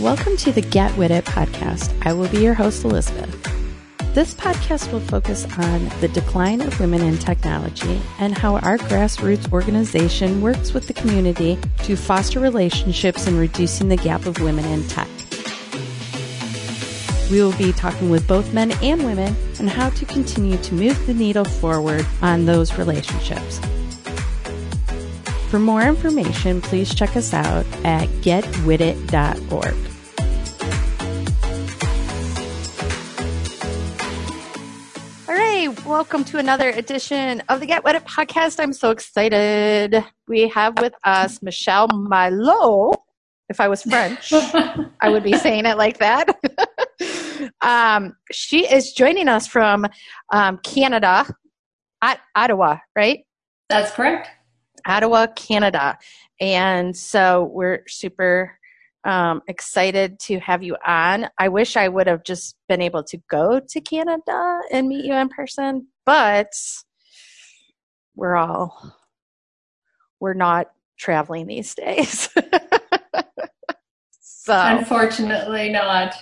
Welcome to the Get With It podcast. I will be your host, Elizabeth. This podcast will focus on the decline of women in technology and how our grassroots organization works with the community to foster relationships and reducing the gap of women in tech. We will be talking with both men and women on how to continue to move the needle forward on those relationships. For more information, please check us out at getwithit.org. welcome to another edition of the Get With It podcast. I'm so excited. We have with us Mychelle Mollot. If I was French, I would be saying it like that. um, she is joining us from um, Canada, at Ottawa, right? That's correct. Ottawa, Canada. And so we're super um, excited to have you on. I wish I would have just been able to go to Canada and meet you in person, but we're all we're not traveling these days. so unfortunately not.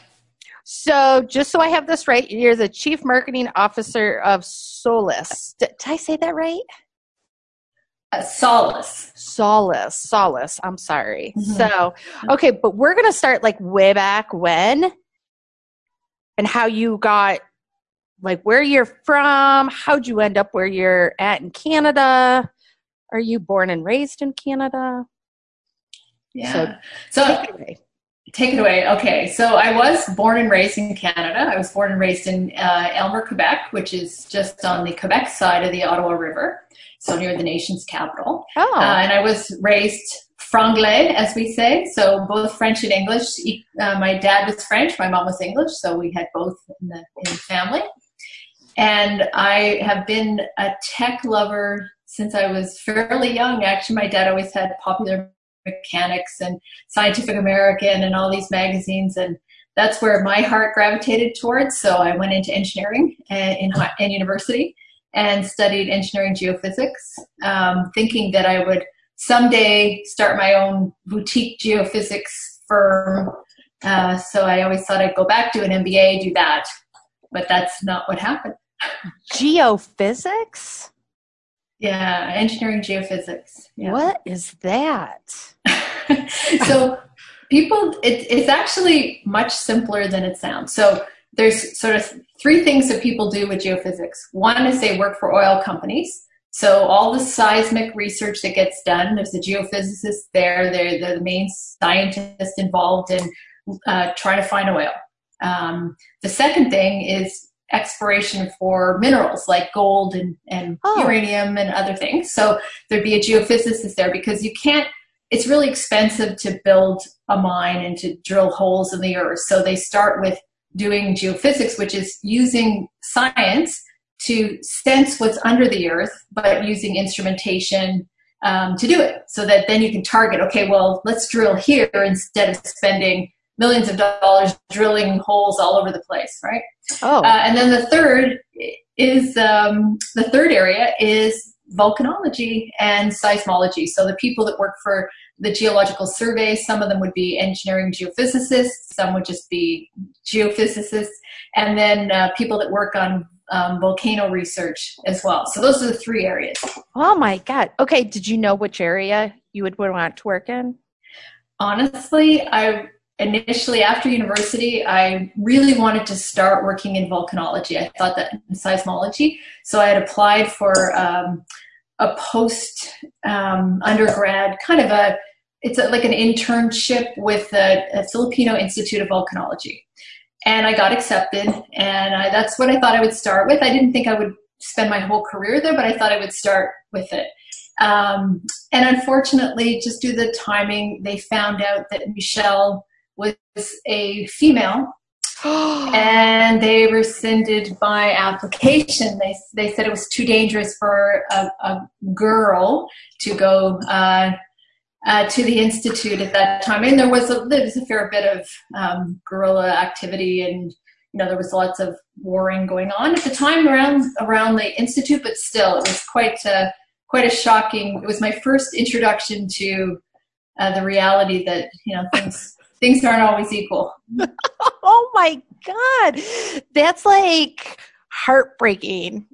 So, just so I have this right, you're the chief marketing officer of Solus. Did, did I say that right? Uh, solace. Solace. Solace. I'm sorry. Mm-hmm. So, okay, but we're going to start like way back when and how you got, like, where you're from. How'd you end up where you're at in Canada? Are you born and raised in Canada? Yeah. So, so Take it away. Okay, so I was born and raised in Canada. I was born and raised in uh, Aylmer, Quebec, which is just on the Quebec side of the Ottawa River, so near the nation's capital. Oh. Uh, and I was raised franglais, as we say, so both French and English. Uh, my dad was French, my mom was English, so we had both in the, in the family. And I have been a tech lover since I was fairly young. Actually, my dad always had popular mechanics and Scientific American and all these magazines. And that's where my heart gravitated towards. So I went into engineering in, in university and studied engineering geophysics, um, thinking that I would someday start my own boutique geophysics firm. Uh, so I always thought I'd go back to an MBA, do that. But that's not what happened. Geophysics? Yeah, engineering geophysics. Yeah. What is that? so people, it, it's actually much simpler than it sounds. So there's sort of three things that people do with geophysics. One is they work for oil companies. So all the seismic research that gets done, there's a geophysicist there. They're, they're the main scientist involved in uh, trying to find oil. Um, the second thing is exploration for minerals like gold and, and oh. uranium and other things. So there'd be a geophysicist there because you can't, it's really expensive to build a mine and to drill holes in the earth. So they start with doing geophysics, which is using science to sense what's under the earth, but using instrumentation um, to do it. So that then you can target, okay, well, let's drill here instead of spending millions of dollars drilling holes all over the place, right? Oh. Uh, and then the third is um, the third area is volcanology and seismology. So the people that work for the geological survey, some of them would be engineering geophysicists, some would just be geophysicists, and then uh, people that work on um, volcano research as well. So those are the three areas. Oh my God. Okay. Did you know which area you would want to work in? Honestly, I initially after university i really wanted to start working in volcanology. I thought that in seismology. So i had applied for um, a post um, undergrad kind of a it's a, like an internship with the filipino institute of volcanology. And i got accepted and I, that's what i thought i would start with. I didn't think i would spend my whole career there but i thought i would start with it. Um, and unfortunately just due to the timing they found out that Mychelle was a female and they rescinded my application. They, they said it was too dangerous for a, a girl to go uh, uh, to the institute at that time. And there was a, there was a fair bit of um, guerrilla activity, and you know there was lots of warring going on at the time around around the institute. But still, it was quite a, quite a shocking. It was my first introduction to uh, the reality that you know things things aren't always equal. oh my god, that's like heartbreaking.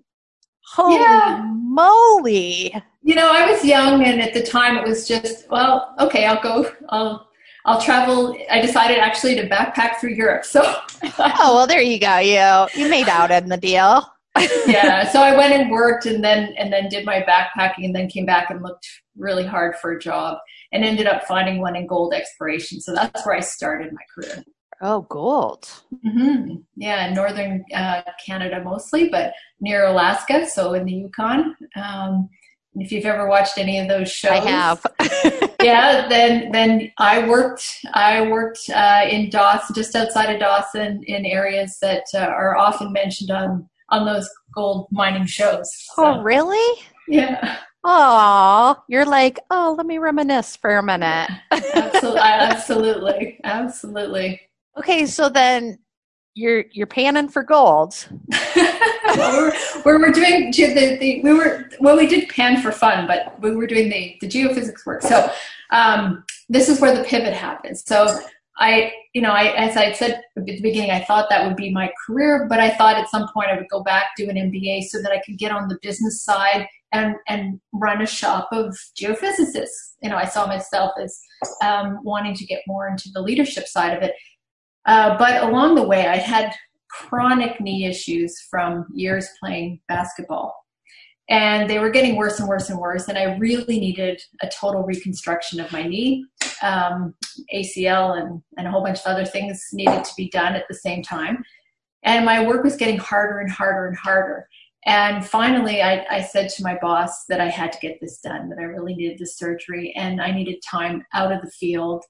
Holy yeah. moly! You know, I was young, and at the time, it was just well, okay, I'll go. I'll I'll travel. I decided actually to backpack through Europe. So, oh well, there you go. You you made out in the deal. yeah. So I went and worked, and then and then did my backpacking, and then came back and looked really hard for a job, and ended up finding one in gold exploration. So that's where I started my career. Oh, gold. Mm-hmm. Yeah, in northern uh, Canada mostly, but near Alaska, so in the Yukon. Um, if you've ever watched any of those shows, I have. yeah, then then I worked I worked uh, in Dawson, just outside of Dawson, in areas that uh, are often mentioned on on those gold mining shows. So, oh, really? Yeah. Oh, you're like, oh, let me reminisce for a minute. absolutely, absolutely, absolutely. Okay, so then you're you're panning for gold. well, we're, we're, doing the, the we were well we did pan for fun, but we were doing the the geophysics work. So um, this is where the pivot happens. So I you know I as I said at the beginning, I thought that would be my career, but I thought at some point I would go back do an MBA so that I could get on the business side and and run a shop of geophysicists. You know, I saw myself as um, wanting to get more into the leadership side of it. Uh, but along the way, I had chronic knee issues from years playing basketball. And they were getting worse and worse and worse. And I really needed a total reconstruction of my knee. Um, ACL and, and a whole bunch of other things needed to be done at the same time. And my work was getting harder and harder and harder. And finally, I, I, said to my boss that I had to get this done, that I really needed the surgery and I needed time out of the field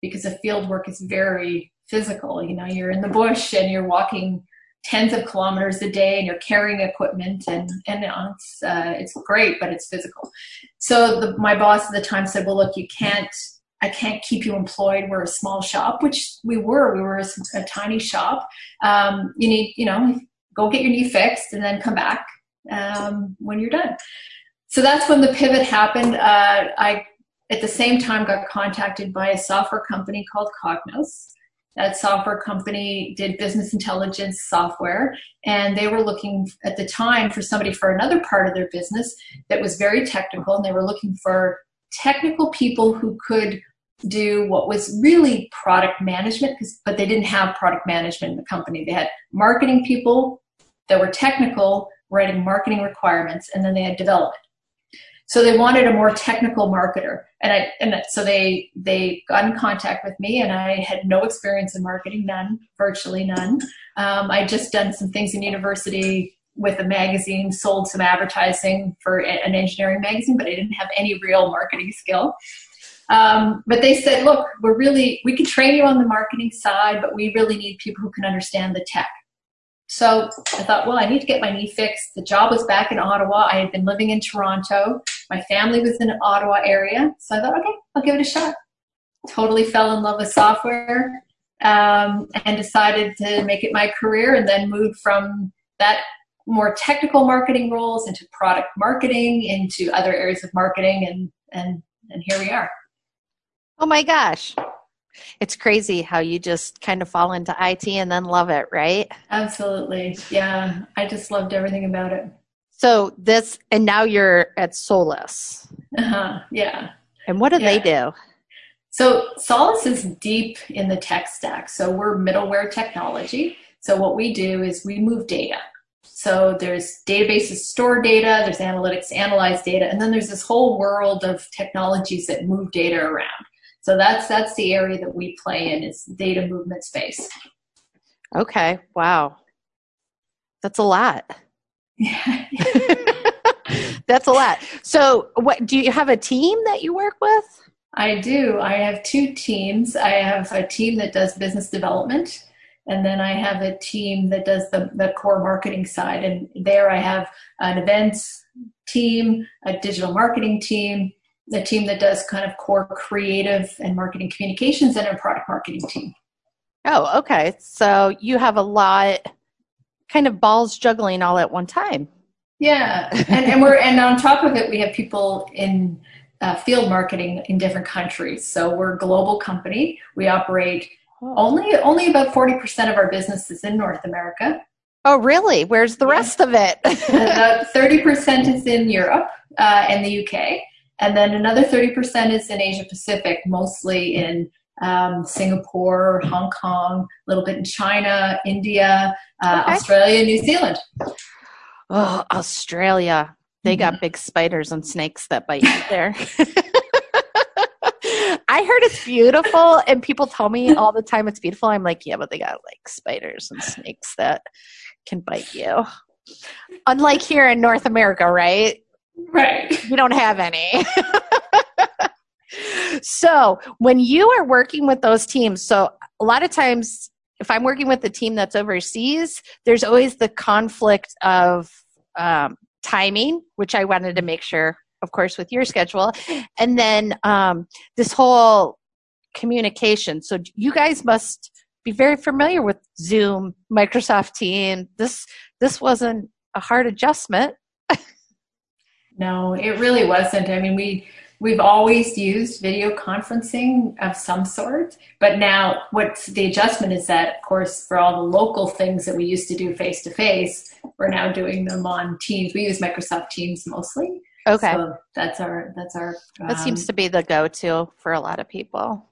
because the field work is very physical. You know, you're in the bush and you're walking tens of kilometers a day and you're carrying equipment and, and it's, uh, it's great, but it's physical. So the, my boss at the time said, well, look, you can't, I can't keep you employed. We're a small shop, which we were, we were a, a tiny shop. Um, you need, you know, go get your knee fixed and then come back um, when you're done. So that's when the pivot happened. Uh, I, at the same time, got contacted by a software company called Cognos that software company did business intelligence software and they were looking at the time for somebody for another part of their business that was very technical and they were looking for technical people who could do what was really product management but they didn't have product management in the company. They had marketing people that were technical writing marketing requirements and then they had development so they wanted a more technical marketer, and I and so they they got in contact with me, and I had no experience in marketing, none, virtually none. Um, I just done some things in university with a magazine, sold some advertising for an engineering magazine, but I didn't have any real marketing skill. Um, but they said, look, we're really, we can train you on the marketing side, but we really need people who can understand the tech. So I thought, well, I need to get my knee fixed. The job was back in Ottawa. I had been living in Toronto. My family was in the Ottawa area. So I thought, okay, I'll give it a shot. Totally fell in love with software um, and decided to make it my career and then moved from that more technical marketing roles into product marketing, into other areas of marketing, and, and, and here we are. Oh my gosh it's crazy how you just kind of fall into IT and then love it, right? Absolutely. Yeah. I just loved everything about it. So this, and now you're at Solus. Uh-huh. Yeah. And what do yeah. they do? So Solace is deep in the tech stack. So we're middleware technology. So what we do is we move data. So there's databases store data, there's analytics analyze data, and then there's this whole world of technologies that move data around. So that's that's the area that we play in is data movement space. Okay. Wow. That's a lot. Yeah. that's a lot. So what do you have a team that you work with? I do. I have two teams. I have a team that does business development and then I have a team that does the, the core marketing side. And there I have an events team, a digital marketing team, the team that does kind of core creative and marketing communications and a product marketing team. Oh, okay. So you have a lot kind of balls juggling all at one time. Yeah. and, and we're and on top of it we have people in uh, field marketing in different countries. So we're a global company. We operate only only about 40% of our business is in North America. Oh, really? Where's the rest of it? about 30% is in Europe uh, and the UK. And then another 30% is in Asia Pacific, mostly in um, Singapore, Hong Kong, a little bit in China, India, uh, okay. Australia, New Zealand. Oh, Australia. They got mm-hmm. big spiders and snakes that bite you there. I heard it's beautiful, and people tell me all the time it's beautiful. I'm like, yeah, but they got like spiders and snakes that can bite you. Unlike here in North America, right? Right. We don't have any. so when you are working with those teams, so a lot of times if I'm working with a team that's overseas, there's always the conflict of um, timing, which I wanted to make sure, of course, with your schedule, and then um, this whole communication. So you guys must be very familiar with Zoom, Microsoft Teams. This this wasn't a hard adjustment. No, it really wasn't. I mean, we we've always used video conferencing of some sort, but now what's the adjustment is that, of course, for all the local things that we used to do face to face, we're now doing them on Teams. We use Microsoft Teams mostly. Okay, so that's our that's our. Um, that seems um, to be the go-to for a lot of people.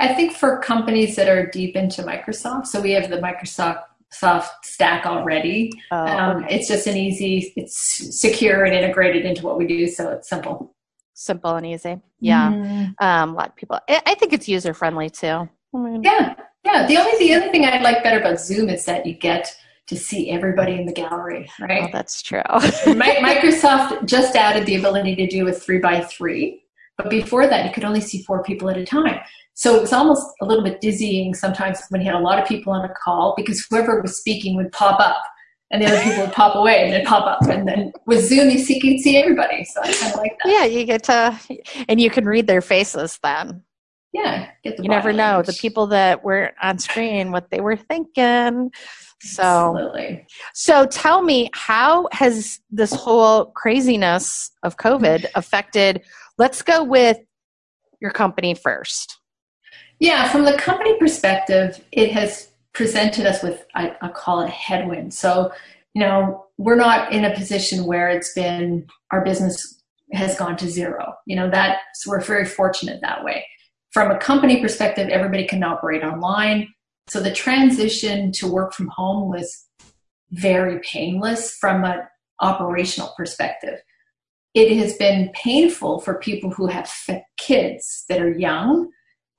I think for companies that are deep into Microsoft, so we have the Microsoft soft stack already. Oh, um, okay. It's just an easy, it's secure and integrated into what we do, so it's simple. Simple and easy. Yeah, mm. um, a lot of people. I, I think it's user friendly too. I mean, yeah, yeah. The only the other thing I like better about Zoom is that you get to see everybody in the gallery, right? Oh, that's true. Microsoft just added the ability to do a three by three, but before that, you could only see four people at a time. So it was almost a little bit dizzying sometimes when you had a lot of people on a call because whoever was speaking would pop up and the other people would pop away and then pop up. And then with Zoom, you see, can see everybody. So I kind of like that. Yeah, you get to, and you can read their faces then. Yeah, you never know the people that were on screen what they were thinking. So, Absolutely. so tell me, how has this whole craziness of COVID affected? Let's go with your company first. Yeah, from the company perspective, it has presented us with, I, I call it headwind. So, you know, we're not in a position where it's been, our business has gone to zero. You know, that, so we're very fortunate that way. From a company perspective, everybody can operate online. So the transition to work from home was very painless from an operational perspective. It has been painful for people who have kids that are young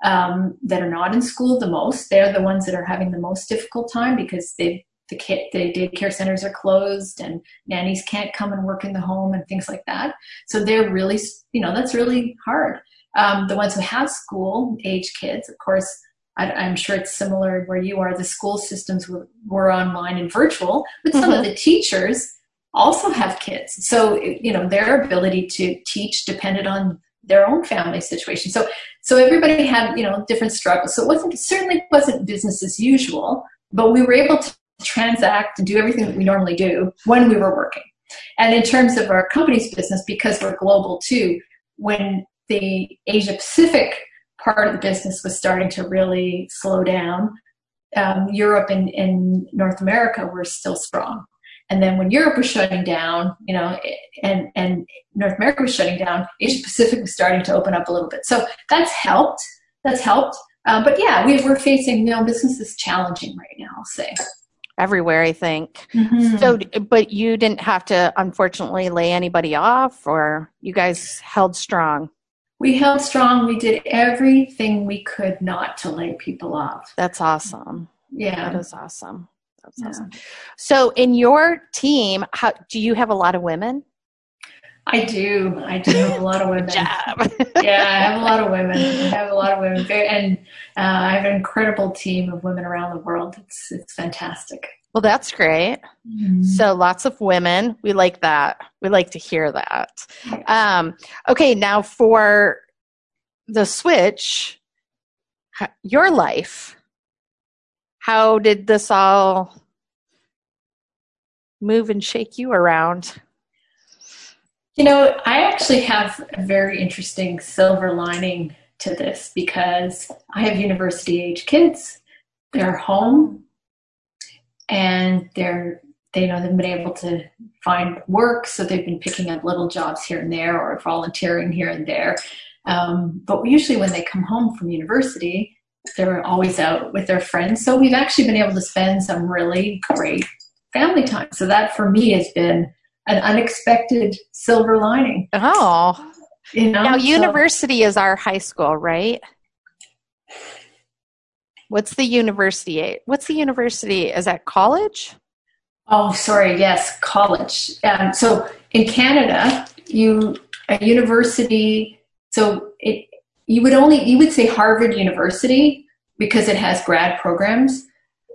um, that are not in school the most. They're the ones that are having the most difficult time because they the kid the daycare centers are closed and nannies can't come and work in the home and things like that. So they're really you know that's really hard. Um, the ones who have school age kids, of course, I, am sure it's similar where you are. The school systems were, were online and virtual, but some mm-hmm. of the teachers also have kids. So you know their ability to teach depended on their own family situation. So so everybody had you know different struggles. So it wasn't certainly wasn't business as usual, but we were able to transact and do everything that we normally do when we were working. And in terms of our company's business, because we're global too, when the Asia Pacific part of the business was starting to really slow down, um, Europe and, and North America were still strong. And then when Europe was shutting down, you know, and, and North America was shutting down, Asia Pacific was starting to open up a little bit. So that's helped. That's helped. Uh, but yeah, we, we're facing, you know, business is challenging right now, I'll say. Everywhere, I think. Mm-hmm. So, but you didn't have to, unfortunately, lay anybody off, or you guys held strong? We held strong. We did everything we could not to lay people off. That's awesome. Yeah. That is awesome. That's yeah. awesome. So, in your team, how do you have a lot of women? I do. I do have a lot of women. yeah, I have a lot of women. I have a lot of women, and uh, I have an incredible team of women around the world. It's it's fantastic. Well, that's great. Mm-hmm. So lots of women. We like that. We like to hear that. Um, okay, now for the switch, your life how did this all move and shake you around? You know, I actually have a very interesting silver lining to this because I have university age kids. They're home and they're they know they've been able to find work, so they've been picking up little jobs here and there or volunteering here and there. Um, but usually, when they come home from university, they're always out with their friends. So we've actually been able to spend some really great family time. So that for me has been an unexpected silver lining. Oh, you know, now so- university is our high school, right? What's the university? What's the university? Is that college? Oh, sorry. Yes, college. Um, so in Canada, you a university. So it you would only you would say Harvard University because it has grad programs.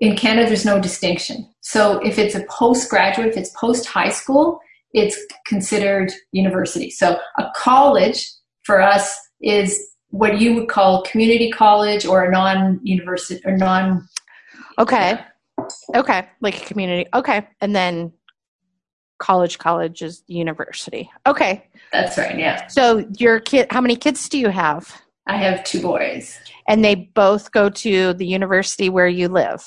In Canada, there's no distinction. So if it's a postgraduate, if it's post high school, it's considered university. So a college for us is what you would call community college or a non-university or non. Okay. Okay. Like a community. Okay. And then college, college is university. Okay. That's right. Yeah, So your kid, how many kids do you have? I have two boys. And they both go to the university where you live.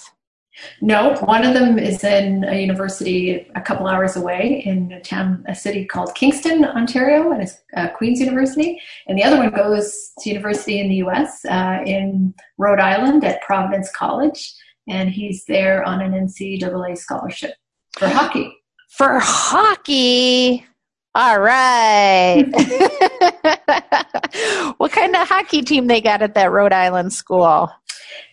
No, one of them is in a university a couple hours away in a town, a city called Kingston, Ontario, and it's uh, Queen's University. And the other one goes to university in the U.S. Uh, in Rhode Island at Providence College, and he's there on an NCAA scholarship for hockey. For hockey. All right. what kind of hockey team they got at that Rhode Island school?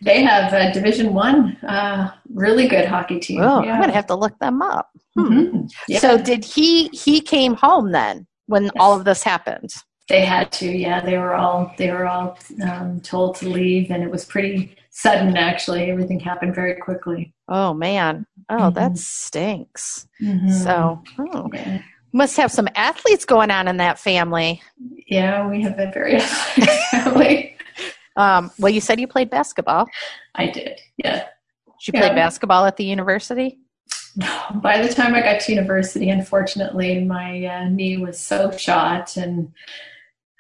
They have a Division One, uh, really good hockey team. Oh, yeah. I'm gonna have to look them up. Hmm. Mhm. Yeah. So did he? He came home then when all of this happened. They had to, yeah. They were all they were all um, told to leave, and it was pretty sudden. Actually, everything happened very quickly. Oh man. Oh, Mhm. that stinks. Mhm. So, oh, yeah. must have some athletes going on in that family. yeah, we have a very athletic family. Um, well, you said you played basketball. I did, yeah. Did you play basketball at the university? By the time I got to university, unfortunately, my uh, knee was so shot, and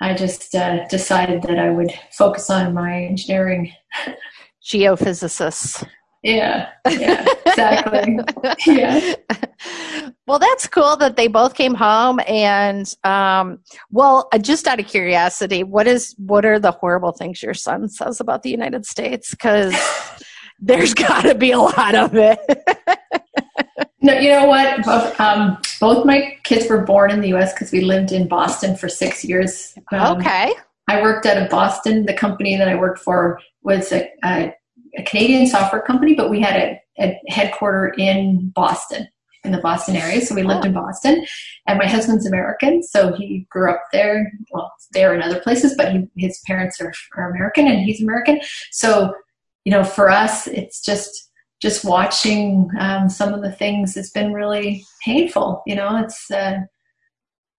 I just uh, decided that I would focus on my engineering. Geophysicists. Yeah, yeah, exactly. yeah. well, that's cool that they both came home. And um, well, uh, just out of curiosity, what is what are the horrible things your son says about the United States? Because there's got to be a lot of it. No, you know what? Both, um, both my kids were born in the U.S. because we lived in Boston for six years. Um, okay. I worked out of Boston. The company that I worked for was a, a, a Canadian software company, but we had a, a headquarter in Boston, in the Boston area. So we lived in Boston. And my husband's American, so he grew up there. Well, there and other places, but he, his parents are, are American, and he's American. So, you know, for us, it's just just watching um, some of the things. It's been really painful. You know, it's. Uh,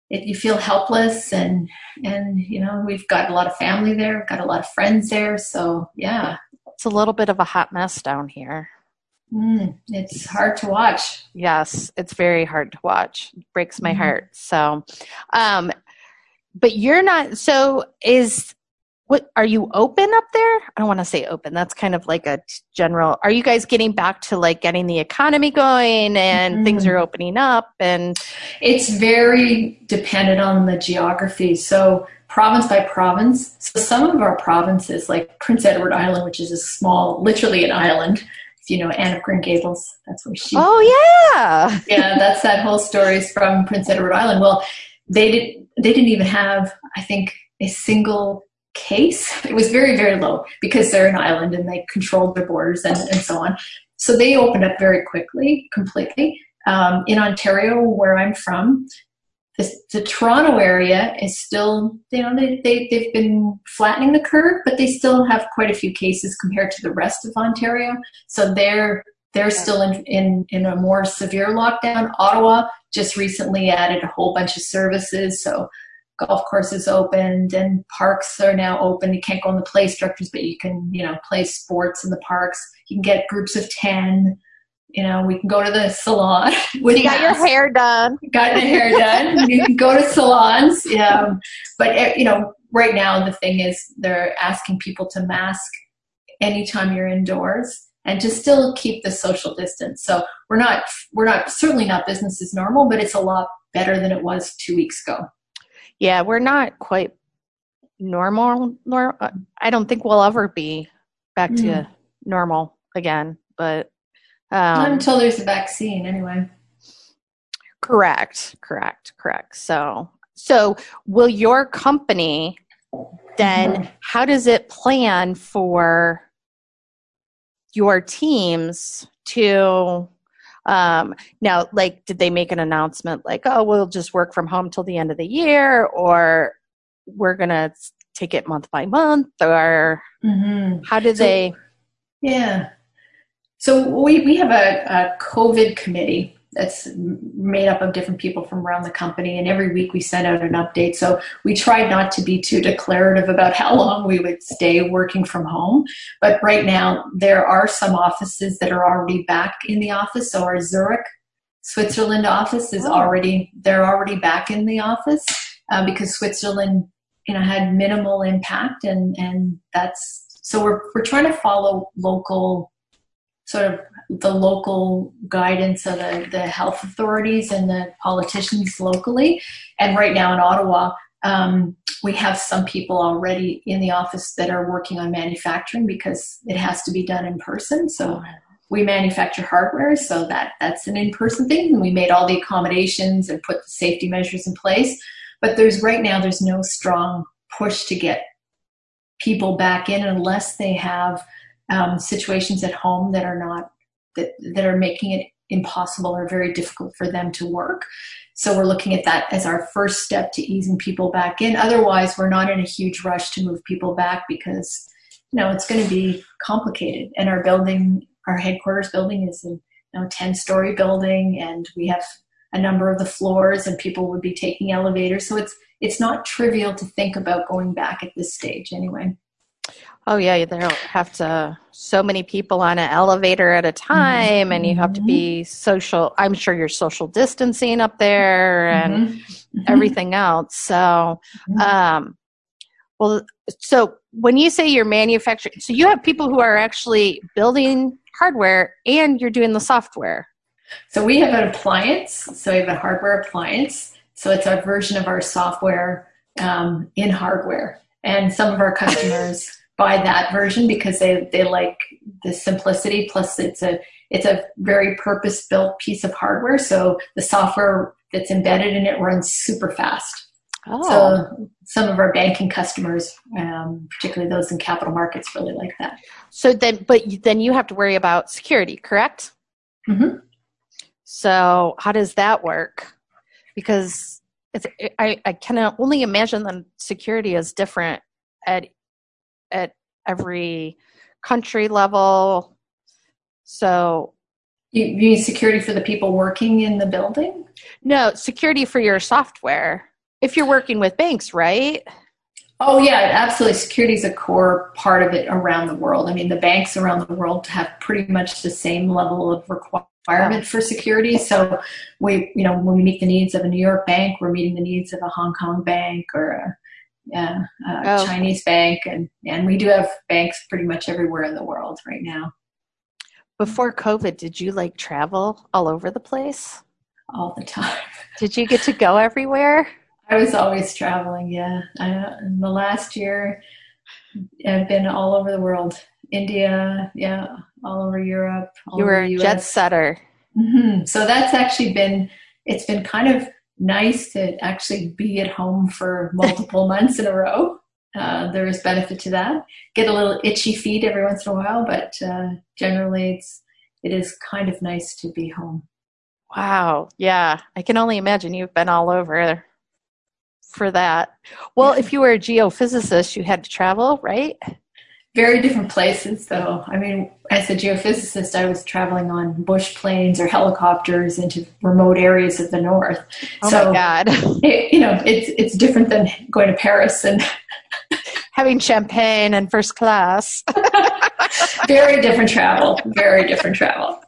it, you feel helpless and and you know we've got a lot of family there we've got a lot of friends there so yeah It's a little bit of a hot mess down here. mm, it's hard to watch Yes, it's very hard to watch. It breaks my Mhm. heart. So, um, but you're not. So, is what are you open up there? I don't want to say open. That's kind of like a general. Are you guys getting back to like getting the economy going and things Mhm. are opening up? And it's very dependent on the geography so province by province so some of our provinces like prince edward island which is a small literally an island if you know anne of green gables that's where she oh yeah, yeah, that's that whole story is from Prince Edward Island. Well, they did they didn't even have, I think, a single case. It was very, very low because they're an island and they controlled their borders and, and so on. So they opened up very quickly, completely. Um, in Ontario, where I'm from, the, the Toronto area is still, you know, they, they, they've been flattening the curve, but they still have quite a few cases compared to the rest of Ontario. So they're they're still in, in, in a more severe lockdown. Ottawa just recently added a whole bunch of services. So golf courses opened and parks are now open. You can't go in the play structures, but you can, you know, play sports in the parks. You can get groups of 10. you know, we can go to the salon. With you got your hair done. Got your hair done. you can go to salons. Yeah. But, eh, you know, right now the thing is they're asking people to mask anytime you're indoors and to still keep the social distance. So we're not, we're not, certainly not business as normal, but it's a lot better than it was two weeks ago. Yeah, we're not quite normal. Nor- I don't think we'll ever be back mm. to normal again, but um, until there's a vaccine, anyway. Correct, correct, correct. So, so will your company then? Mm-hmm. How does it plan for your teams to um, now, like, did they make an announcement like, oh, we'll just work from home till the end of the year, or we're going to take it month by month, or mm-hmm. how did so, they? Yeah. So we, we have a, a COVID committee that's made up of different people from around the company and every week we send out an update so we tried not to be too declarative about how long we would stay working from home but right now there are some offices that are already back in the office so our zurich switzerland office is oh. already they're already back in the office uh, because switzerland you know had minimal impact and and that's so we're we're trying to follow local sort of the local guidance of the, the health authorities and the politicians locally. And right now in Ottawa, um, we have some people already in the office that are working on manufacturing because it has to be done in person. So we manufacture hardware, so that that's an in-person thing. And we made all the accommodations and put the safety measures in place. But there's right now there's no strong push to get people back in unless they have um, situations at home that are not that that are making it impossible or very difficult for them to work. So we're looking at that as our first step to easing people back in. Otherwise, we're not in a huge rush to move people back because you know it's going to be complicated. And our building, our headquarters building, is a you know, 10 story building, and we have a number of the floors, and people would be taking elevators. So it's it's not trivial to think about going back at this stage anyway. Oh yeah, they'll have to so many people on an elevator at a time, mm-hmm. and you have to be mm-hmm. social. I'm sure you're social distancing up there and mm-hmm. everything else. So, mm-hmm. um, well, so when you say you're manufacturing, so you have people who are actually building hardware and you're doing the software. So we have an appliance. So we have a hardware appliance. So it's a version of our software um, in hardware, and some of our customers buy that version because they, they like the simplicity. Plus it's a it's a very purpose built piece of hardware. So the software that's embedded in it runs super fast. Oh. so some of our banking customers um, particularly those in capital markets really like that. So then but then you have to worry about security correct? Mm-hmm. so how does that work? Because I, I can only imagine that security is different at at every country level. So you mean security for the people working in the building? No, security for your software. If you're working with banks, right? Oh yeah, absolutely. Security is a core part of it around the world. I mean, the banks around the world have pretty much the same level of requirement for security. So we, you know, when we meet the needs of a New York bank, we're meeting the needs of a Hong Kong bank or a yeah, uh, oh. Chinese bank, and and we do have banks pretty much everywhere in the world right now. Before COVID, did you like travel all over the place? All the time. Did you get to go everywhere? I was always traveling. Yeah, I, in the last year, I've been all over the world. India, yeah, all over Europe. All you were a jet setter. Mm-hmm. So that's actually been it's been kind of nice to actually be at home for multiple months in a row. Uh, there is benefit to that. Get a little itchy feet every once in a while, but uh, generally it's it is kind of nice to be home. Wow. Yeah. I can only imagine you've been all over for that. Well, yeah. if you were a geophysicist, you had to travel, right? Very different places though. I mean as a geophysicist i was traveling on bush planes or helicopters into remote areas of the north. Oh so my god. it, you know it's it's different than going to paris and having champagne and first class. Very different travel. Very different travel.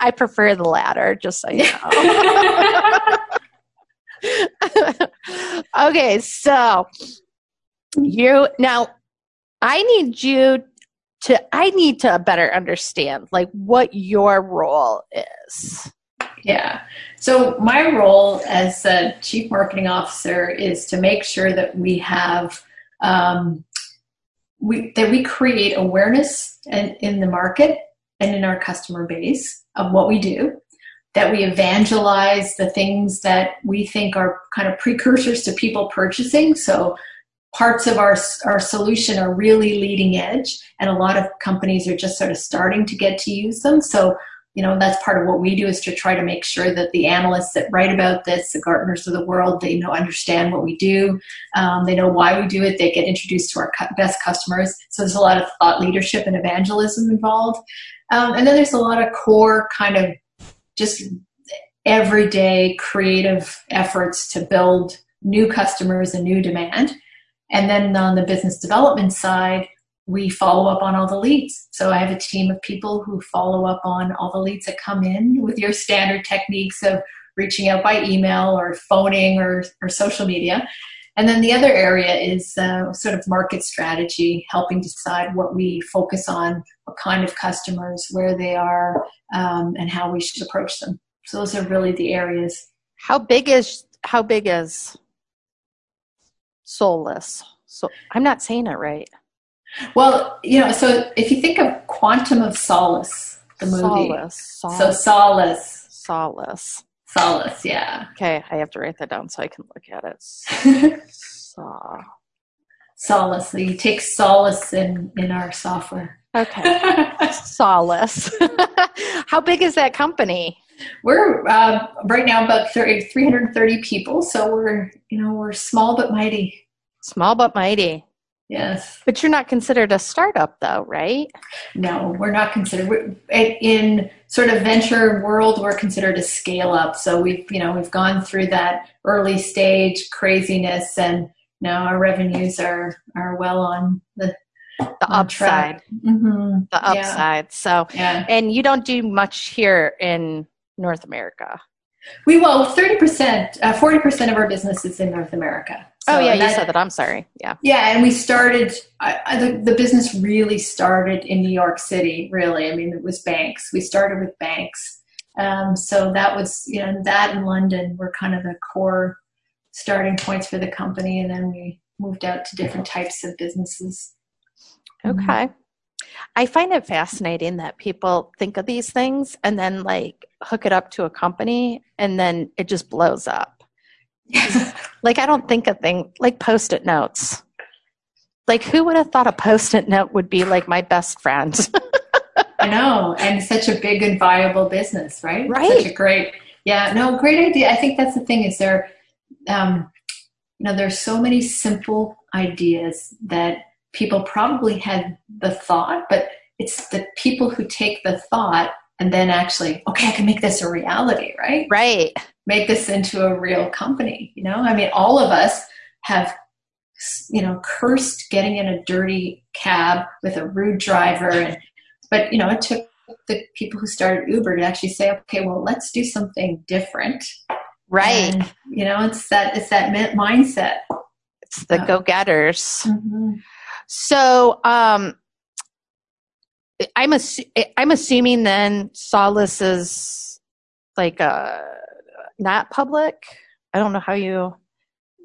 I prefer the latter, just so you know. okay, so you now I need you to I need to better understand like what your role is. Yeah. So my role as a chief marketing officer is to make sure that we have um, we that we create awareness and in the market and in our customer base of what we do that we evangelize the things that we think are kind of precursors to people purchasing so parts of our, our solution are really leading edge and a lot of companies are just sort of starting to get to use them. So you know that's part of what we do is to try to make sure that the analysts that write about this the gartners of the world they know understand what we do. Um, they know why we do it. They get introduced to our best customers. So there's a lot of thought leadership and evangelism involved. Um, and then there's a lot of core kind of just everyday creative efforts to build new customers and new demand and then on the business development side, we follow up on all the leads. So I have a team of people who follow up on all the leads that come in with your standard techniques of reaching out by email or phoning or, or social media. And then the other area is uh, sort of market strategy, helping decide what we focus on, what kind of customers, where they are, um, and how we should approach them. So those are really the areas. How big is how big is soulless. So I'm not saying it right. Well, you know, so if you think of Quantum of Solace, the movie. Solace. solace. So solace. Solace. Solace, yeah. Okay, I have to write that down so I can look at it. Saw. Solace. So you take solace in in our software. Okay. solace. How big is that company? We're uh, right now about 30, 330 people, so we're you know we're small but mighty. Small but mighty. Yes. But you're not considered a startup, though, right? No, we're not considered. We're, in sort of venture world, we're considered a scale up. So we've you know we've gone through that early stage craziness, and now our revenues are are well on the the upside. Mm-hmm. The upside. Yeah. So, yeah. and you don't do much here in North America? We well, thirty percent, uh, forty percent of our business is in North America. So oh yeah, you said that. I'm sorry. Yeah. Yeah, and we started. I, the, the business really started in New York City. Really, I mean, it was banks. We started with banks. Um, so that was, you know, that in London were kind of the core starting points for the company, and then we moved out to different types of businesses. Okay. I find it fascinating that people think of these things and then like hook it up to a company and then it just blows up. like I don't think a thing like post-it notes. Like who would have thought a post-it note would be like my best friend? I know, and such a big and viable business, right? Right. Such a great, yeah, no, great idea. I think that's the thing is there, um, you know, there's so many simple ideas that people probably had the thought, but it's the people who take the thought and then actually, okay, I can make this a reality, right? Right. Make this into a real company. You know, I mean, all of us have, you know, cursed getting in a dirty cab with a rude driver, and but you know, it took the people who started Uber to actually say, okay, well, let's do something different. Right. And, you know, it's that it's that mindset. It's the uh, go-getters. Mm-hmm. So, um, I'm ass- I'm assuming then Solace is like uh not public. I don't know how you.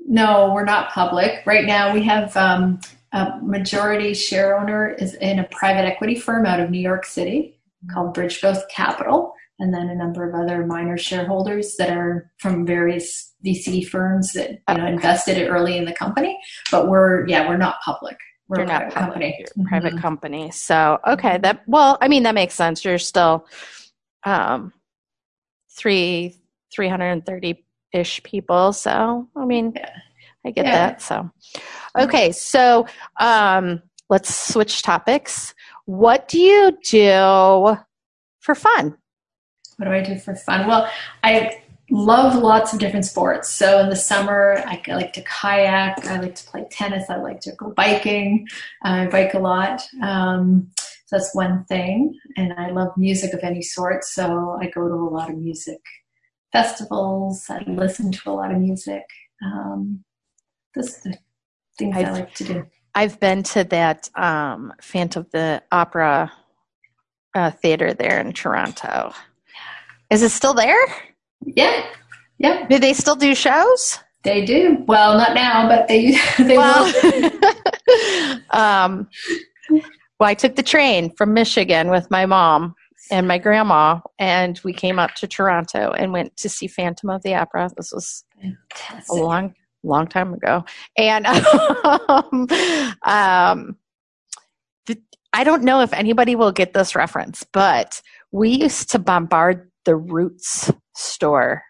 No, we're not public right now. We have um, a majority share owner is in a private equity firm out of New York City called Bridge Growth Capital, and then a number of other minor shareholders that are from various VC firms that you know invested early in the company. But we're yeah, we're not public. We're you're not company. You're mm-hmm. private company. So okay, that well, I mean that makes sense. You're still um three three hundred and thirty ish people. So I mean yeah. I get yeah. that. So okay, so um let's switch topics. What do you do for fun? What do I do for fun? Well, I love lots of different sports. So in the summer, I like to kayak. I like to play tennis. I like to go biking. I bike a lot. Um, that's one thing. And I love music of any sort, so I go to a lot of music festivals. I listen to a lot of music. Um, those are the things I've, I like to do. I've been to that um, Phantom of the Opera uh, theater there in Toronto. Is it still there? Yeah. Yeah. Do they still do shows? They do. Well, not now, but they they well, will. um, well, I took the train from Michigan with my mom and my grandma, and we came up to Toronto and went to see Phantom of the Opera. This was Fantastic. a long, long time ago, and um, um, the, I don't know if anybody will get this reference, but we used to bombard the Roots store.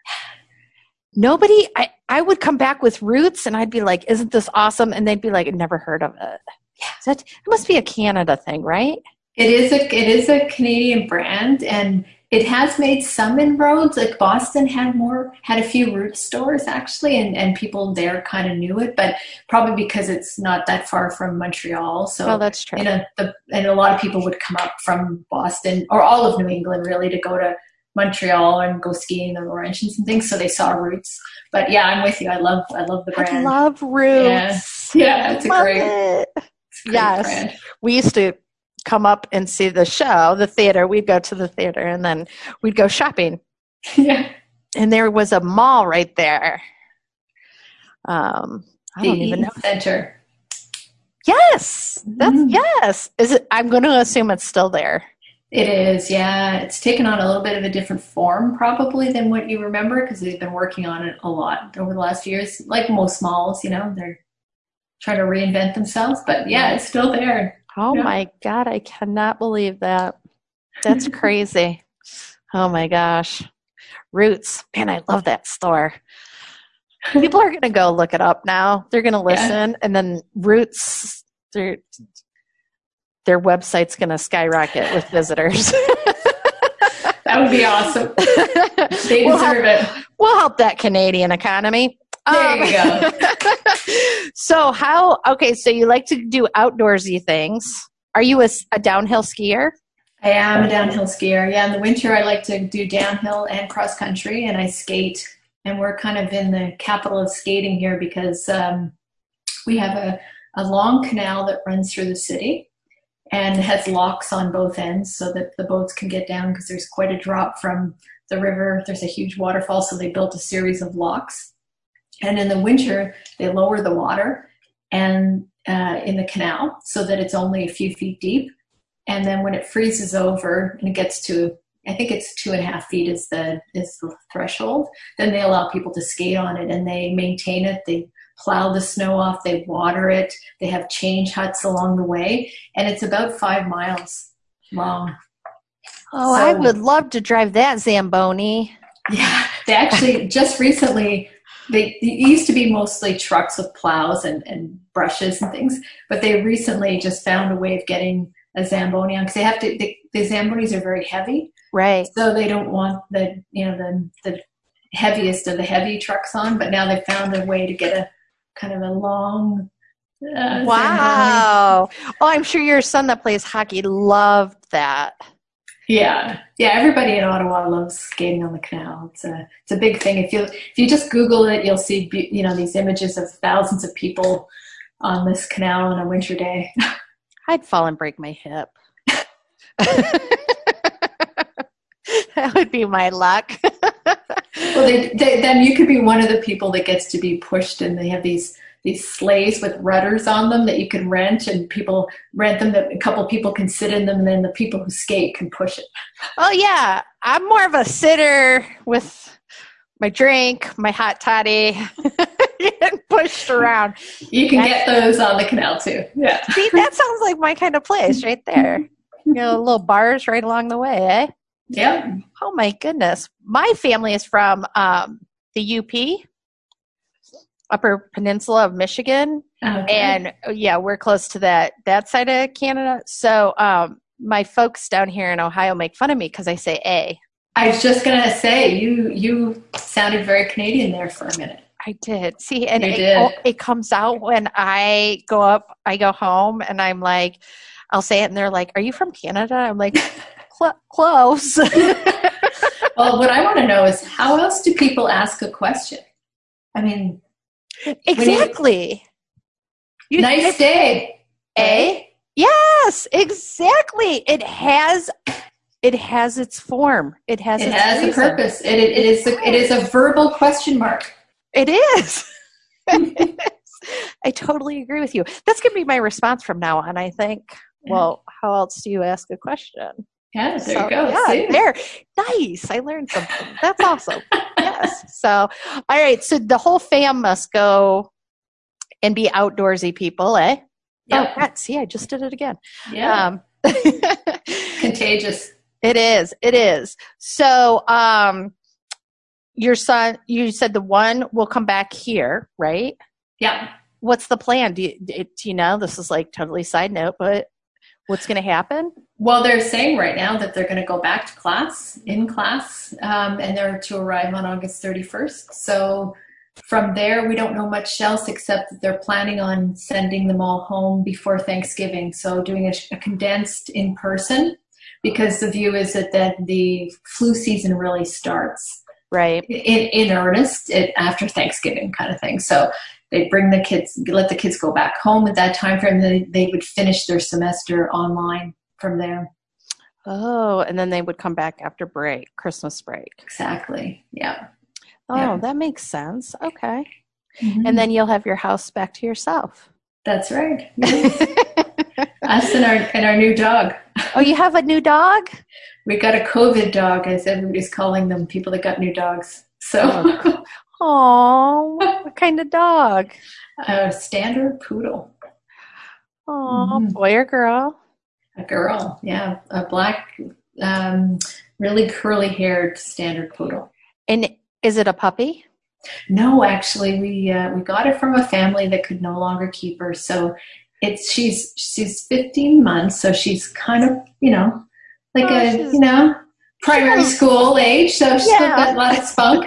Nobody, I, I would come back with Roots and I'd be like, isn't this awesome? And they'd be like, never heard of it. Yeah. That, it must be a Canada thing, right? It is a it is a Canadian brand and it has made some inroads. Like Boston had more had a few Roots stores actually and, and people there kind of knew it, but probably because it's not that far from Montreal. So well, that's true. You know, the, and a lot of people would come up from Boston or all of New England really to go to Montreal and go skiing in the Laurentians and things. So they saw Roots. But yeah, I'm with you. I love I love the brand. I love Roots. Yeah, yeah it's a great. It. It's a great yes, brand. we used to come up and see the show, the theater. We'd go to the theater and then we'd go shopping. Yeah. And there was a mall right there. Um, I the don't even know. Center. Yes, that's mm. yes. Is it? I'm going to assume it's still there. It is, yeah. It's taken on a little bit of a different form, probably, than what you remember, because they've been working on it a lot over the last years. Like most malls, you know, they're trying to reinvent themselves. But yeah, it's still there. Oh yeah. my God, I cannot believe that. That's crazy. oh my gosh. Roots. Man, I love that store. People are going to go look it up now. They're going to listen, yeah. and then Roots, their their website's going to skyrocket with visitors. that would be awesome. They we'll deserve help, it. We'll help that Canadian economy. There um, you go. so how? Okay, so you like to do outdoorsy things. Are you a, a downhill skier? I am a downhill skier. Yeah, in the winter I like to do downhill and cross country, and I skate. And we're kind of in the capital of skating here because um, we have a, a long canal that runs through the city and has locks on both ends so that the boats can get down because there's quite a drop from the river. There's a huge waterfall, so they built a series of locks. And in the winter, they lower the water and uh, in the canal so that it's only a few feet deep. And then when it freezes over and it gets to, I think it's two and a half feet is the is the threshold. Then they allow people to skate on it and they maintain it. They plow the snow off. They water it. They have change huts along the way, and it's about five miles long. Oh, so, I would love to drive that Zamboni. Yeah, they actually just recently they used to be mostly trucks with plows and, and brushes and things, but they recently just found a way of getting a Zamboni on because they have to. They, the Zambonis are very heavy, right? So they don't want the you know the the heaviest of the heavy trucks on. But now they found a way to get a kind of a long. Uh, wow! Zamboni. Oh, I'm sure your son that plays hockey loved that. Yeah, yeah. Everybody in Ottawa loves skating on the canal. It's a it's a big thing. If you if you just Google it, you'll see you know these images of thousands of people on this canal on a winter day. I'd fall and break my hip. that would be my luck. well, they, they, then you could be one of the people that gets to be pushed, and they have these these sleighs with rudders on them that you can rent and people rent them that a couple people can sit in them and then the people who skate can push it. Oh yeah i'm more of a sitter with my drink my hot toddy getting pushed around. You can get those on the canal too. Yeah. See that sounds like my kind of place right there. You know little bars right along the way eh yeah oh my goodness my family is from um, the up upper peninsula of Michigan. Okay. And yeah, we're close to that that side of Canada. So um, my folks down here in Ohio make fun of me because I say A. I was just gonna say you you sounded very Canadian there for a minute. I did. See, and it, it, it comes out when I go up, I go home, and I'm like, I'll say it and they're like, Are you from Canada? I'm like, Cl- Close. well, what I want to know is how else do people ask a question? I mean, exactly. You, nice day. Eh? Yes, exactly. It has it has its form. It has it its has reason. a purpose. It, it, it is a, it is a verbal question mark. It is. I totally agree with you. That's gonna be my response from now on. I think. Well, how else do you ask a question? Yeah, there so, you go. Yeah, See? there. Nice. I learned something. That's awesome. yes. So, all right. So the whole fam must go and be outdoorsy people, eh? Yeah. Oh, see, I just did it again. Yeah. Um, Contagious. It is. It is. So, um, your son, you said the one will come back here, right? Yeah. What's the plan? Do you, do you know? This is like totally side note, but what's going to happen? Well, they're saying right now that they're going to go back to class, in class, um, and they're to arrive on August 31st. So from there, we don't know much else except that they're planning on sending them all home before Thanksgiving. So doing a, a condensed in person because the view is that, that the flu season really starts right in, in earnest it, after Thanksgiving kind of thing. So they bring the kids, let the kids go back home at that time frame. They, they would finish their semester online from there. Oh, and then they would come back after break, Christmas break. Exactly. Yeah. Oh, yeah. that makes sense. Okay. Mm-hmm. And then you'll have your house back to yourself. That's right. Us and our and our new dog. Oh, you have a new dog? We got a COVID dog, as everybody's calling them, people that got new dogs. So Oh, what kind of dog? A standard poodle. Oh, mm-hmm. boy or girl? A girl, yeah. A black, um, really curly haired standard poodle. And is it a puppy? No, actually, we uh, we got it from a family that could no longer keep her. So it's she's she's 15 months, so she's kind of you know like oh, a you know primary school age, so she's yeah. got a lot of spunk.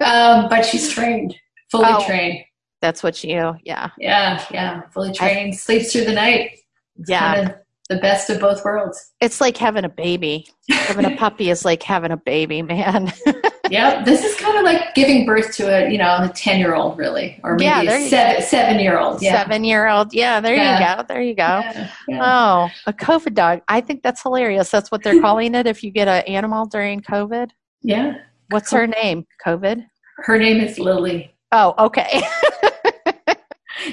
um, but she's trained, fully oh, trained. That's what you, yeah, yeah, yeah, fully trained. I, sleeps through the night. Yeah, kind of the best of both worlds. It's like having a baby. having a puppy is like having a baby, man. yep, this is kind of like giving birth to a you know a ten year old, really, or maybe yeah, a seven seven year old. Yeah. Seven year old. Yeah, there yeah. you go. There you go. Yeah. Oh, a COVID dog. I think that's hilarious. That's what they're calling it. If you get an animal during COVID. Yeah. What's her name? COVID. Her name is Lily. Oh, okay.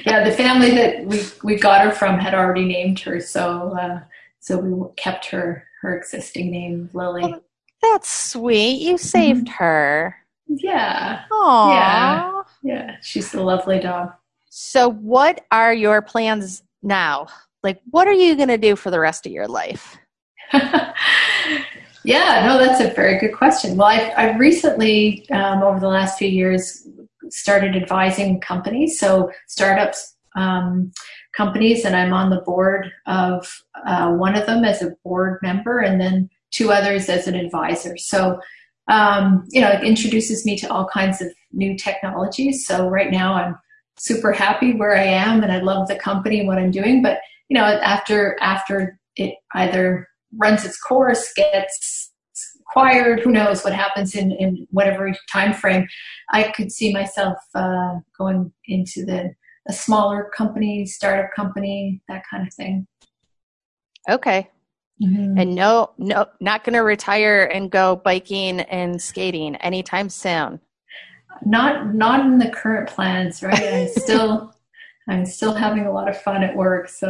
yeah, the family that we we got her from had already named her, so uh, so we kept her her existing name, Lily. Oh, that's sweet. You saved mm-hmm. her. Yeah. Aww. Yeah. Yeah. She's a lovely dog. So, what are your plans now? Like, what are you going to do for the rest of your life? yeah, no, that's a very good question. Well, I've, I've recently, um, over the last few years, started advising companies, so startups, um, companies, and I'm on the board of uh, one of them as a board member, and then two others as an advisor. So, um, you know, it introduces me to all kinds of new technologies. So right now, I'm super happy where I am, and I love the company and what I'm doing. But you know, after after it either runs its course, gets acquired, who knows what happens in, in whatever time frame, I could see myself uh, going into the a smaller company, startup company, that kind of thing. Okay. Mm-hmm. And no, no, not going to retire and go biking and skating anytime soon. Not, not in the current plans, right? I'm still, I'm still having a lot of fun at work. So,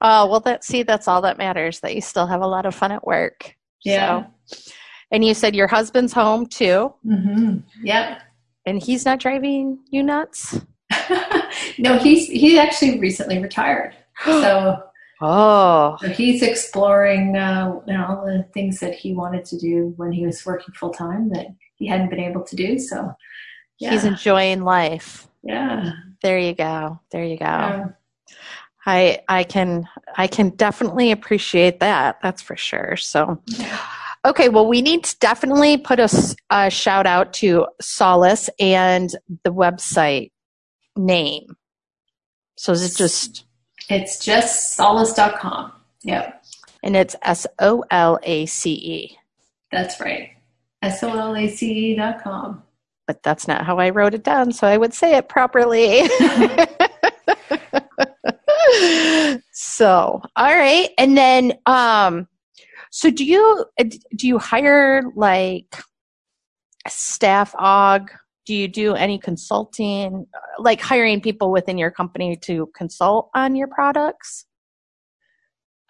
oh well, that see, that's all that matters. That you still have a lot of fun at work. Yeah. So. And you said your husband's home too. Mm-hmm. Yep. And he's not driving you nuts. no, he's he actually recently retired. So oh, so he's exploring uh, you know, all the things that he wanted to do when he was working full time that he hadn't been able to do. So yeah. he's enjoying life. Yeah. There you go. There you go. Yeah. I I can I can definitely appreciate that. That's for sure. So. Yeah. Okay, well, we need to definitely put a, a, shout out to Solace and the website name. So is it just? It's just solace.com. Yep. And it's S O L A C E. That's right. S O L A C E dot com. But that's not how I wrote it down, so I would say it properly. so, all right. And then um so do you do you hire like staff aug? Do you do any consulting like hiring people within your company to consult on your products?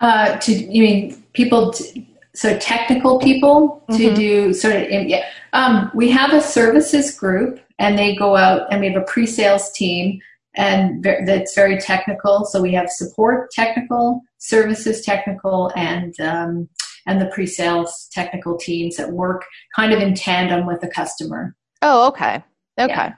Uh, to you mean people? To, so technical people to Mhm. do sort of yeah. Um, we have a services group, and they go out, and we have a pre-sales team, and that's very technical. So we have support technical, services technical, and um, and the pre-sales technical teams that work kind of in tandem with the customer. Oh, okay. Okay. Yeah.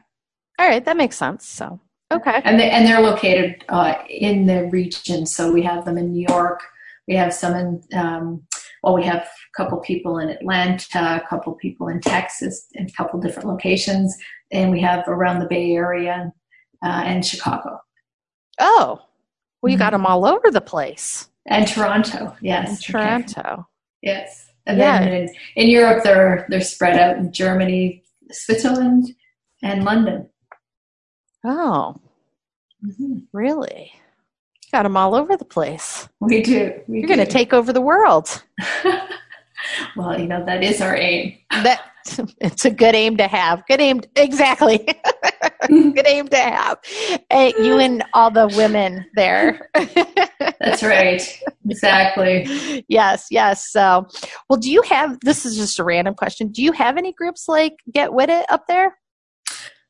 All right, that makes sense. So, okay. and they, and they're located uh, in the region. So we have them in New York. We have some in um, well, we have a couple people in Atlanta, a couple people in Texas, in a couple different locations, and we have around the Bay Area uh, and Chicago Oh, well, you Mhm. got them all over the place. and Toronto. Yes, okay. Toronto. Yes, and Yeah. then in, in Europe they're they're spread out in Germany, Switzerland, and London. Oh, Mhm. really? Got them all over the place. We do. We You're going to take over the world. well, you know that is our aim. That it's a good aim to have. Good aim, exactly. good aim to have. You and all the women there. That's right. Exactly. yes, yes. So, well, do you have? This is just a random question. Do you have any groups like Get With It up there?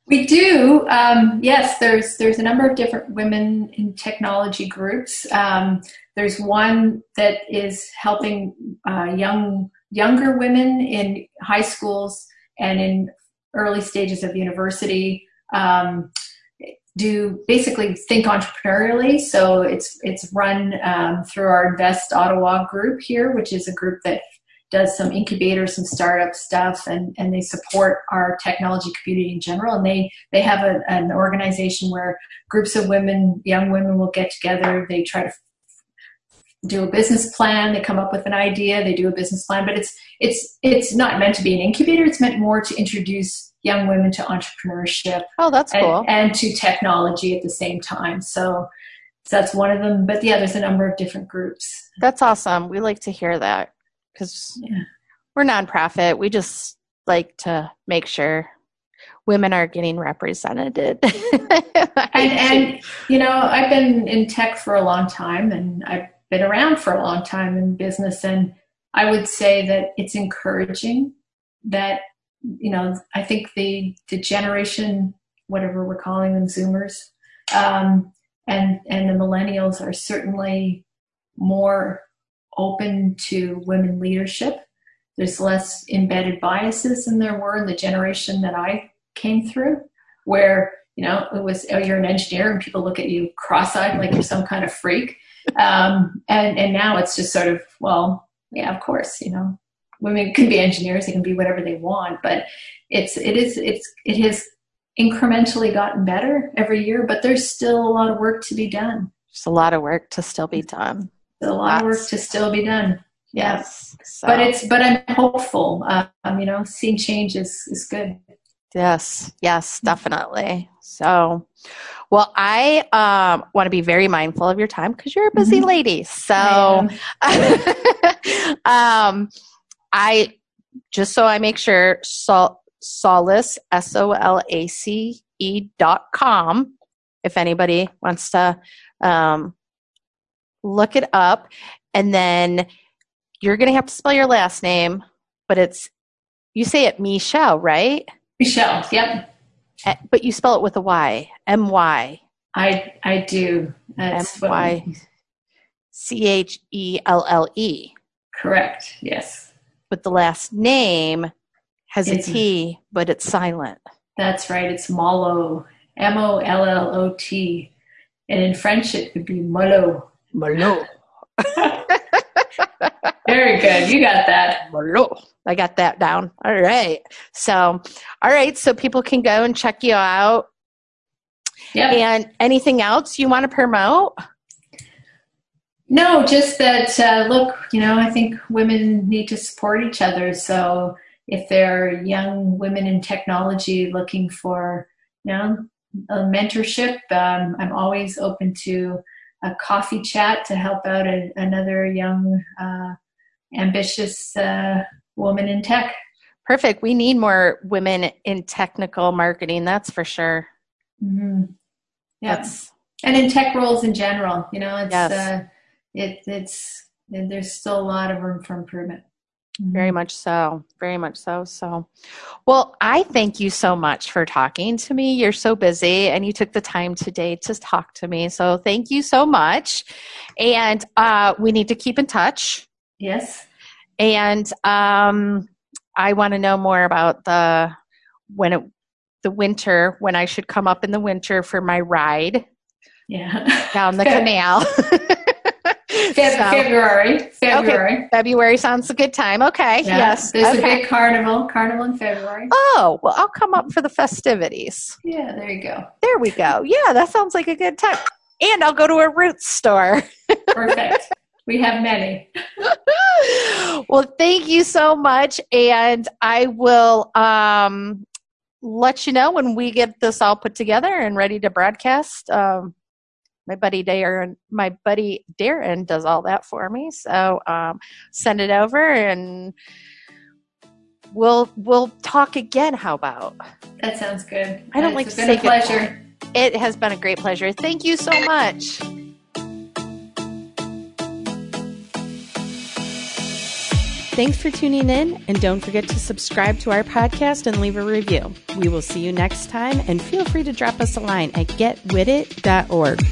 We do. Um, yes, there's there's a number of different women in technology groups. Um, there's one that is helping uh, young younger women in high schools and in early stages of university um, do basically think entrepreneurially. So it's it's run um, through our Invest Ottawa group here, which is a group that does some incubators, some startup stuff, and, and they support our technology community in general. And they, they have a, an organization where groups of women, young women will get together. They try to do a business plan. They come up with an idea. They do a business plan, but it's, it's, it's not meant to be an incubator. It's meant more to introduce young women to entrepreneurship Oh, that's and, cool. and to technology at the same time. So, so that's one of them. But yeah, there's a number of different groups. That's awesome. We like to hear that because Yeah. we're nonprofit. We just like to make sure women are getting represented. and and you know i've been in tech for a long time and i've been around for a long time in business and i would say that it's encouraging that you know i think the the generation whatever we're calling them zoomers um, and and the millennials are certainly more open to women leadership. There's less embedded biases than there were in the generation that i came through where you know it was oh you're an engineer and people look at you cross-eyed like you're some kind of freak. Um, and and now it's just sort of well yeah of course you know women can be engineers they can be whatever they want but it's it is it's it has incrementally gotten better every year but there's still a lot of work to be done There's a lot of work to still be done. There's a lot of work to still be done yeah Yes. So, but it's but i'm hopeful um, you know seeing change is is good yes, yes, definitely. So, well, I um, want to be very mindful of your time because you're a busy Mhm. lady. So, um, I just so I make sure sol- solace s o l a c e dot com. If anybody wants to um, look it up, and then you're going to have to spell your last name, but it's you say it Michelle, right? michelle yep Eh, But you spell it with a Y, M Y I I do. M That's what- Y C H E L L E. correct. Yes, But the last name has a It's- T, but it's silent. that's right. It's Molo, M O L L O T, and in French it would be Molo. Malo. Very good. You got that. Malo. I got that down. All right. So, all right. So people can go and check you out. Yep. And anything else you want to promote? No, just that, uh, look, you know, I think women need to support each other. So if there are young women in technology looking for, you know, a mentorship, um, I'm always open to a coffee chat to help out a, another young, uh, ambitious uh, woman in tech. Perfect. We need more women in technical marketing, that's for sure. Mm-hmm. Yeah. And in tech roles in general, you know, it's, yes. It, it's, there's still a lot of room for improvement. Very much so. Very much so. So, well, I thank you so much for talking to me. You're so busy and you took the time today to talk to me. So, thank you so much. And uh, we need to keep in touch. Yes. And um, I want to know more about the when it the winter when I should come up in the winter for my ride. Yeah. Down the canal. Fe- so, February. February. Okay. February sounds a good time. Okay. Yeah. Yes. There's okay. a big carnival. Carnival in February. Oh, well, I'll come up for the festivities. Yeah, there you go. There we go. Yeah, that sounds like a good time. And I'll go to a roots store. Perfect. We have many. well, thank you so much. And I will um, let you know when we get this all put together and ready to broadcast. Um, my buddy Darren, my buddy Darren does all that for me. So um, send it over and we'll we'll talk again. How about? That sounds good. I don't it's like to say a pleasure. It has been a great pleasure. Thank you so much. Thanks for tuning in, and don't forget to subscribe to our podcast and leave a review. We will see you next time, and feel free to drop us a line at getwitit.org.